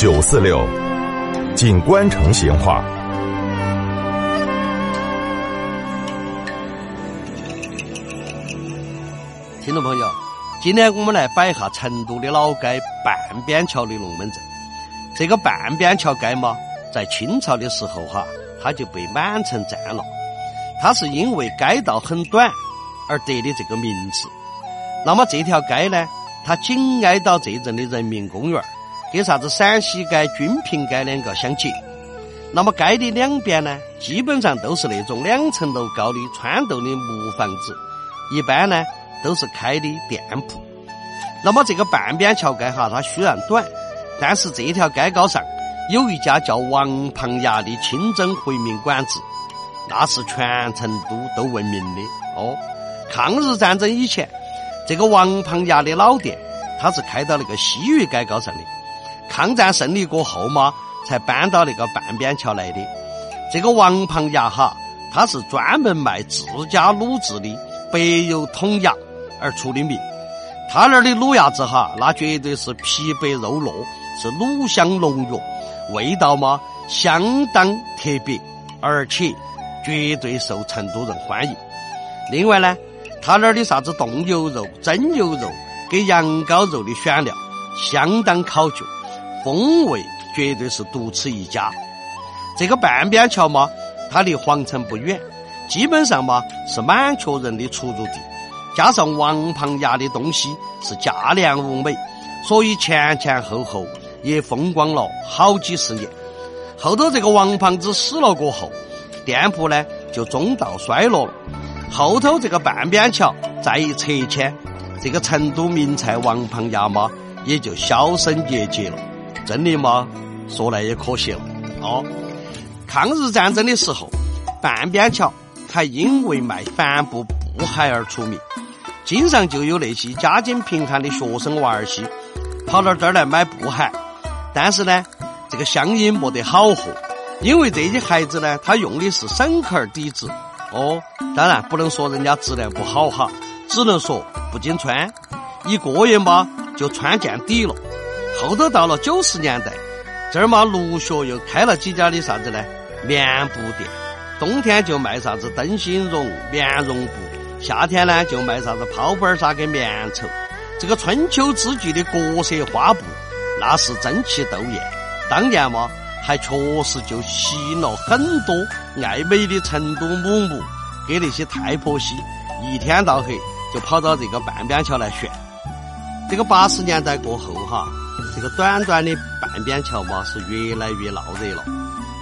九四六，锦官城闲话。听众朋友，今天我们来摆一下成都的老街半边桥的龙门阵。这个半边桥街嘛，在清朝的时候哈，它就被满城占了。它是因为街道很短而得的这个名字。那么这条街呢，它紧挨到这镇的人民公园，跟啥子陕西街、军平街两个相接。那么街的两边呢，基本上都是那种两层楼高的穿斗的木房子，一般呢都是开的店铺。那么这个半边桥街哈，它虽然短，但是这条街高上有一家叫王庞崖的清真回民馆子。那是全成都都闻名的哦。抗日战争以前，这个王庞崖的老店，它是开到那个西域街高上的。抗战胜利过后嘛，才搬到那个半边桥来的。这个王胖鸭哈，它是专门卖自家卤制的白油筒牙而出的名。他那儿的卤鸭子哈，那绝对是皮白肉糯，是卤香浓郁，味道嘛相当特别，而且。绝对受成都人欢迎。另外呢，他那儿的啥子冻牛肉、蒸牛肉跟羊羔肉的选料相当考究，风味绝对是独此一家。这个半边桥嘛，它离皇城不远，基本上嘛是满族人的出入地。加上王庞崖的东西是价廉物美，所以前前后后也风光了好几十年。后头这个王胖子死了过后。店铺呢就中道衰落了，后头这个半边桥再一拆迁，这个成都名菜王胖鸭嘛也就销声匿迹了。真的吗？说来也可惜了哦。抗日战争的时候，半边桥还因为卖帆布布鞋而出名，经常就有那些家境贫寒的学生娃儿些跑到这儿来买布鞋，但是呢，这个乡音没得好货。因为这些孩子呢，他用的是省壳底子哦，当然不能说人家质量不好哈，只能说不经穿，一个月嘛就穿见底了。后头到了九十年代，这儿嘛陆续又开了几家的啥子呢？棉布店，冬天就卖啥子灯芯绒、棉绒布，夏天呢就卖啥子泡板纱跟棉绸。这个春秋之际的各色花布，那是争奇斗艳。当年嘛。还确实就吸引了很多爱美的成都母母，跟那些太婆些一天到黑就跑到这个半边桥来炫。这个八十年代过后哈，这个短短的半边桥嘛是越来越闹热了，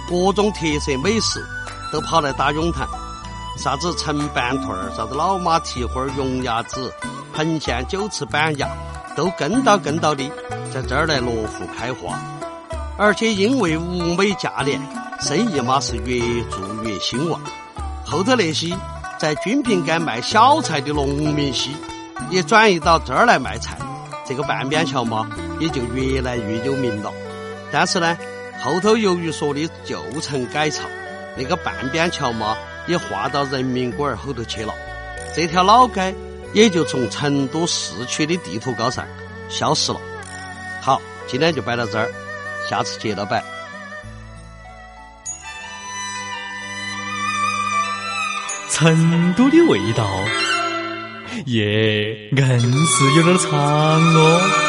各种特色美食都跑来打涌坛，啥子陈板腿儿，啥子老马蹄花儿、羊牙子、彭县九尺板鸭，都跟到跟到的在这儿来落户开花。而且因为物美价廉，生意嘛是越做越兴旺。后头那些在军平街卖小菜的农民些，也转移到这儿来卖菜，这个半边桥嘛也就越来越有名了。但是呢，后头由于说的旧城改造，那个半边桥嘛也划到人民公园后头去了，这条老街也就从成都市区的地图高上消失了。好，今天就摆到这儿。下次接着摆。成都的味道，耶，硬是有点长哦。